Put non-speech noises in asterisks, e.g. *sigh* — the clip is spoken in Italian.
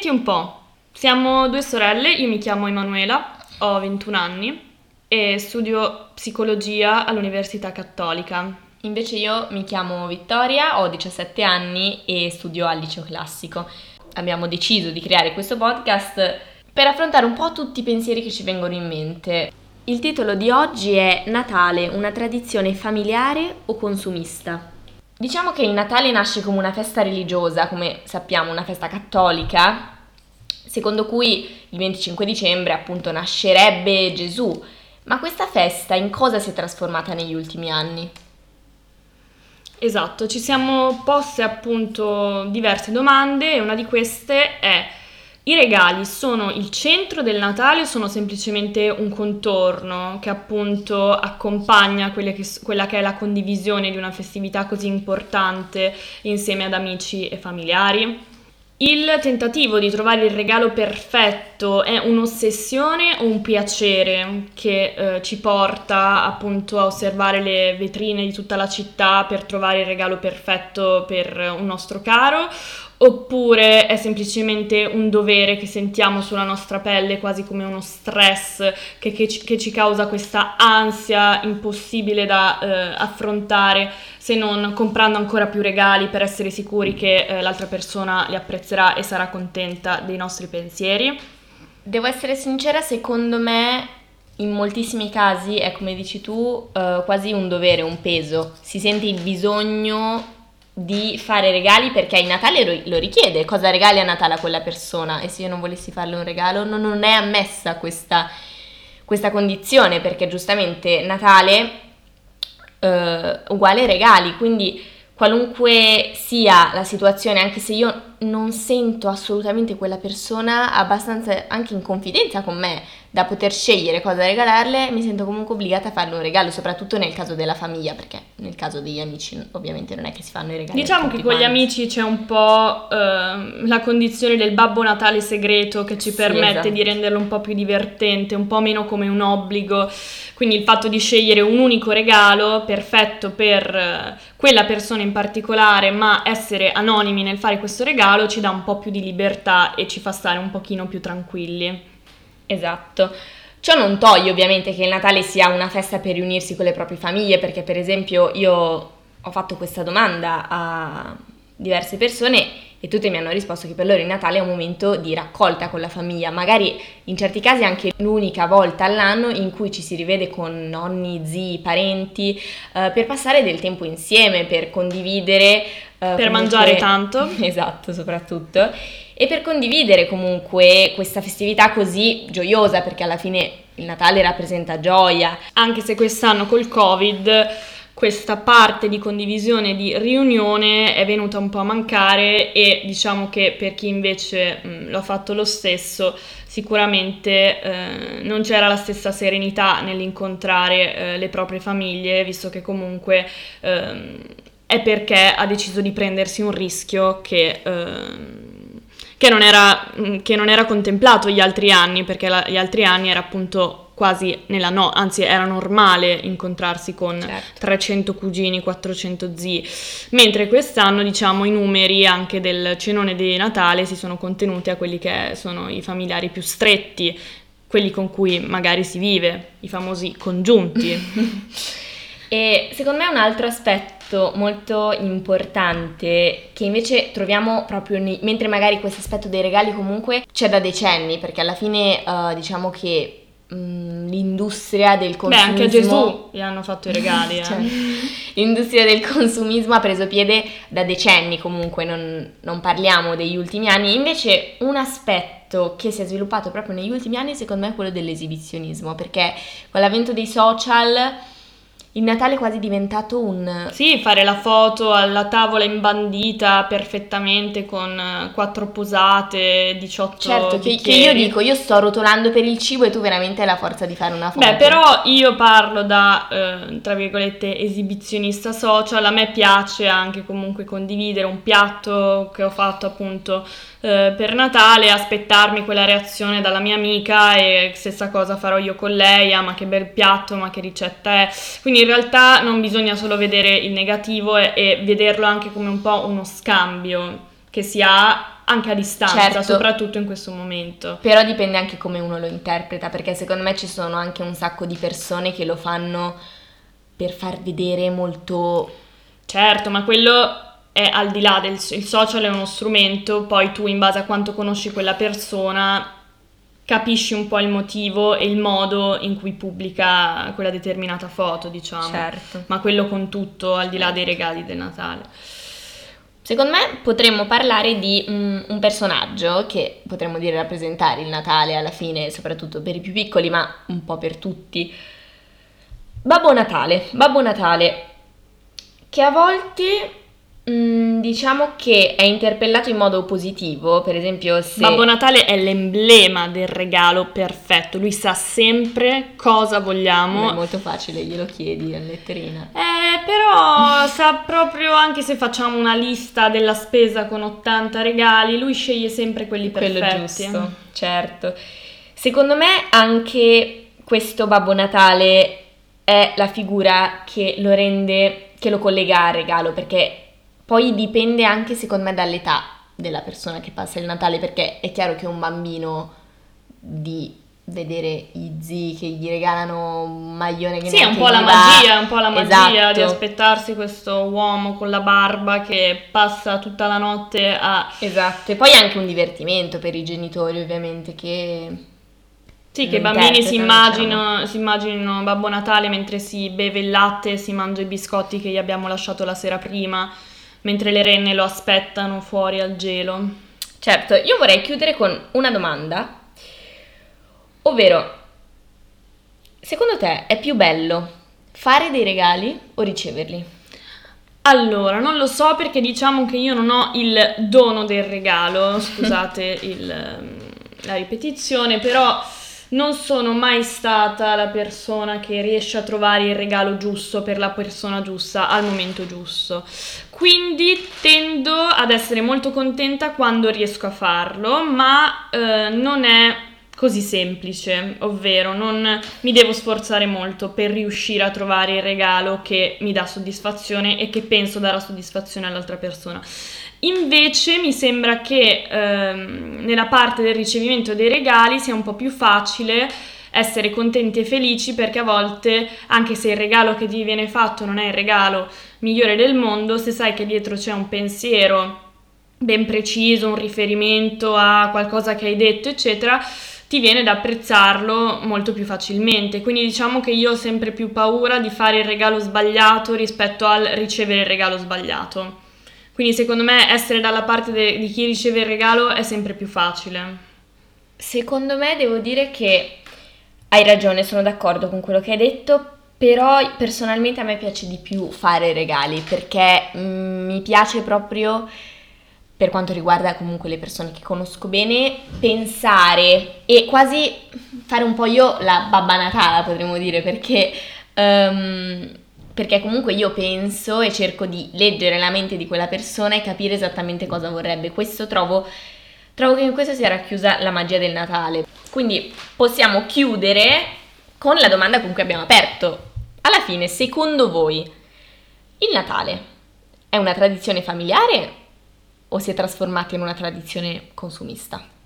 Senti un po', siamo due sorelle, io mi chiamo Emanuela, ho 21 anni e studio psicologia all'Università Cattolica. Invece io mi chiamo Vittoria, ho 17 anni e studio al liceo classico. Abbiamo deciso di creare questo podcast per affrontare un po' tutti i pensieri che ci vengono in mente. Il titolo di oggi è Natale, una tradizione familiare o consumista? Diciamo che il Natale nasce come una festa religiosa, come sappiamo, una festa cattolica, secondo cui il 25 dicembre appunto nascerebbe Gesù. Ma questa festa in cosa si è trasformata negli ultimi anni? Esatto, ci siamo poste appunto diverse domande e una di queste è i regali sono il centro del Natale o sono semplicemente un contorno che appunto accompagna che, quella che è la condivisione di una festività così importante insieme ad amici e familiari? Il tentativo di trovare il regalo perfetto è un'ossessione o un piacere che eh, ci porta appunto a osservare le vetrine di tutta la città per trovare il regalo perfetto per un nostro caro oppure è semplicemente un dovere che sentiamo sulla nostra pelle quasi come uno stress che, che, ci, che ci, causa questa ansia impossibile da eh, affrontare se non comprando ancora più regali per essere sicuri che eh, l'altra persona li apprezzerà e sarà contenta dei nostri pensieri. Devo essere sincera, secondo me in moltissimi casi è come dici tu eh, quasi un dovere, un peso, si sente il bisogno di fare regali perché il Natale lo, richiede, cosa regali a Natale a quella persona? E se io non volessi farle un regalo non, non è ammessa questa, questa, condizione perché giustamente Natale eh, uguale regali, quindi qualunque sia la situazione, anche se io non sento assolutamente quella persona abbastanza anche in confidenza con me da poter scegliere cosa regalarle, mi sento comunque obbligata a farle un regalo, soprattutto nel caso della famiglia, perché nel caso degli amici ovviamente non è che si fanno i regali. Diciamo che con gli amici c'è un po' uh, la condizione del babbo Natale segreto che ci sì, permette esatto. di renderlo un po' più divertente, un po' meno come un obbligo, quindi il fatto di scegliere un unico regalo perfetto per uh, quella persona in particolare, ma essere anonimi nel fare questo regalo ci dà un po' più di libertà e ci fa stare un pochino più tranquilli. Esatto. Ciò non toglie ovviamente che il Natale sia una festa per riunirsi con le proprie famiglie, perché per esempio io ho fatto questa domanda a diverse persone e tutte mi hanno risposto che per loro il Natale è un momento di raccolta con la famiglia, magari in certi casi anche l'unica volta all'anno in cui ci si rivede con nonni, zii, parenti, eh, per passare del tempo insieme, per condividere. Eh, per mangiare tanto. *laughs* esatto, soprattutto e per condividere comunque questa festività così gioiosa perché alla fine il Natale rappresenta gioia. Anche se quest'anno col Covid questa parte di condivisione, di riunione è venuta un po' a mancare e diciamo che per chi invece mh, lo ha fatto lo stesso sicuramente eh, non c'era la stessa serenità nell'incontrare eh, le proprie famiglie visto che comunque eh, è perché ha deciso di prendersi un rischio che ehm, che non era, che non era contemplato gli altri anni, perché la, gli altri anni era appunto quasi nella no, anzi era normale incontrarsi con certo. 300 cugini, 400 zii, mentre quest'anno diciamo i numeri anche del cenone di Natale si sono contenuti a quelli che sono i familiari più stretti, quelli con cui magari si vive, i famosi congiunti. *laughs* e secondo me un altro aspetto molto importante che invece troviamo proprio nei, mentre magari questo aspetto dei regali comunque c'è da decenni perché alla fine uh, diciamo che l'industria del consumismo Beh, anche a Gesù gli hanno fatto i regali. Eh. cioè, l'industria del consumismo ha preso piede da decenni comunque, non, non, parliamo degli ultimi anni. Invece un aspetto che si è sviluppato proprio negli ultimi anni secondo me è quello dell'esibizionismo, perché con l'avvento dei social il Natale è quasi diventato un... Sì, fare la foto alla tavola imbandita perfettamente con eh, quattro posate, 18 Certo, che, che, io dico, io sto rotolando per il cibo e tu veramente hai la forza di fare una foto. Beh, però io parlo da, eh, tra virgolette, esibizionista social, a me piace anche comunque condividere un piatto che ho fatto appunto eh, per Natale, aspettarmi quella reazione dalla mia amica e stessa cosa farò io con lei, ah ma che bel piatto, ma che ricetta è. Quindi in realtà non bisogna solo vedere il negativo e, e vederlo anche come un po' uno scambio che si ha anche a distanza, Certo. soprattutto in questo momento. Però dipende anche come uno lo interpreta, perché secondo me ci sono anche un sacco di persone che lo fanno per far vedere molto... Certo, ma quello è al di là del il social è uno strumento, poi tu in base a quanto conosci quella persona capisci un po' il motivo e il modo in cui pubblica quella determinata foto, diciamo. Certo. Ma quello con tutto, al di là dei regali del Natale. Secondo me potremmo parlare di mm, un personaggio che potremmo dire rappresentare il Natale alla fine, soprattutto per i più piccoli, ma un po' per tutti. Babbo Natale, Babbo Natale, che a volte mm, diciamo che è interpellato in modo positivo, per esempio se... Babbo Natale è l'emblema del regalo perfetto, lui sa sempre cosa Non vogliamo. è molto facile, glielo chiedi a letterina. Eh, però *laughs* sa proprio anche se facciamo una lista della spesa con 80 regali, lui sceglie sempre quelli Quello perfetti. giusto, certo. Secondo me anche questo Babbo Natale è la figura che lo rende, che lo collega al regalo, perché poi dipende anche secondo me dall'età della persona che passa il Natale, perché è chiaro che un bambino di vedere i zii che gli regalano un maglione che Sì, è un po' la va. magia, è un po' la magia Esatto. di aspettarsi questo uomo con la barba che passa tutta la notte a... Esatto, e poi è anche un divertimento per i genitori ovviamente che... Sì, che i bambini si immaginano, si immaginino Babbo Natale mentre si beve il latte si mangia i biscotti che gli abbiamo lasciato la sera prima, mentre le renne lo aspettano fuori al gelo. Certo, io vorrei chiudere con una domanda, ovvero, secondo te è più bello fare dei regali o riceverli? Allora, non lo so perché diciamo che io non ho il dono del regalo, scusate il, ehm, la ripetizione, però non sono mai stata la persona che riesce a trovare il regalo giusto per la persona giusta al momento giusto. Quindi tendo ad essere molto contenta quando riesco a farlo, ma eh, non è così semplice, ovvero non mi devo sforzare molto per riuscire a trovare il regalo che mi dà soddisfazione e che penso darà soddisfazione all'altra persona. Invece mi sembra che ehm, nella parte del ricevimento dei regali sia un po' più facile essere contenti e felici perché a volte, anche se il regalo che ti viene fatto non è il regalo migliore del mondo, se sai che dietro c'è un pensiero ben preciso, un riferimento a qualcosa che hai detto, eccetera, ti viene da apprezzarlo molto più facilmente. Quindi diciamo che io ho sempre più paura di fare il regalo sbagliato rispetto al ricevere il regalo sbagliato. Quindi secondo me essere dalla parte de- di chi riceve il regalo è sempre più facile. Secondo me devo dire che hai ragione, sono d'accordo con quello che hai detto, però personalmente a me piace di più fare regali perché mm, mi piace proprio, per quanto riguarda comunque le persone che conosco bene, pensare e quasi fare un po' io la babba natala, potremmo dire, perché, ehm, perché comunque io penso e cerco di leggere la mente di quella persona e capire esattamente cosa vorrebbe. Questo trovo Trovo che in questo sia racchiusa la magia del Natale. Quindi possiamo chiudere con la domanda con cui abbiamo aperto. Alla fine, secondo voi, il Natale è una tradizione familiare o si è trasformata in una tradizione consumista?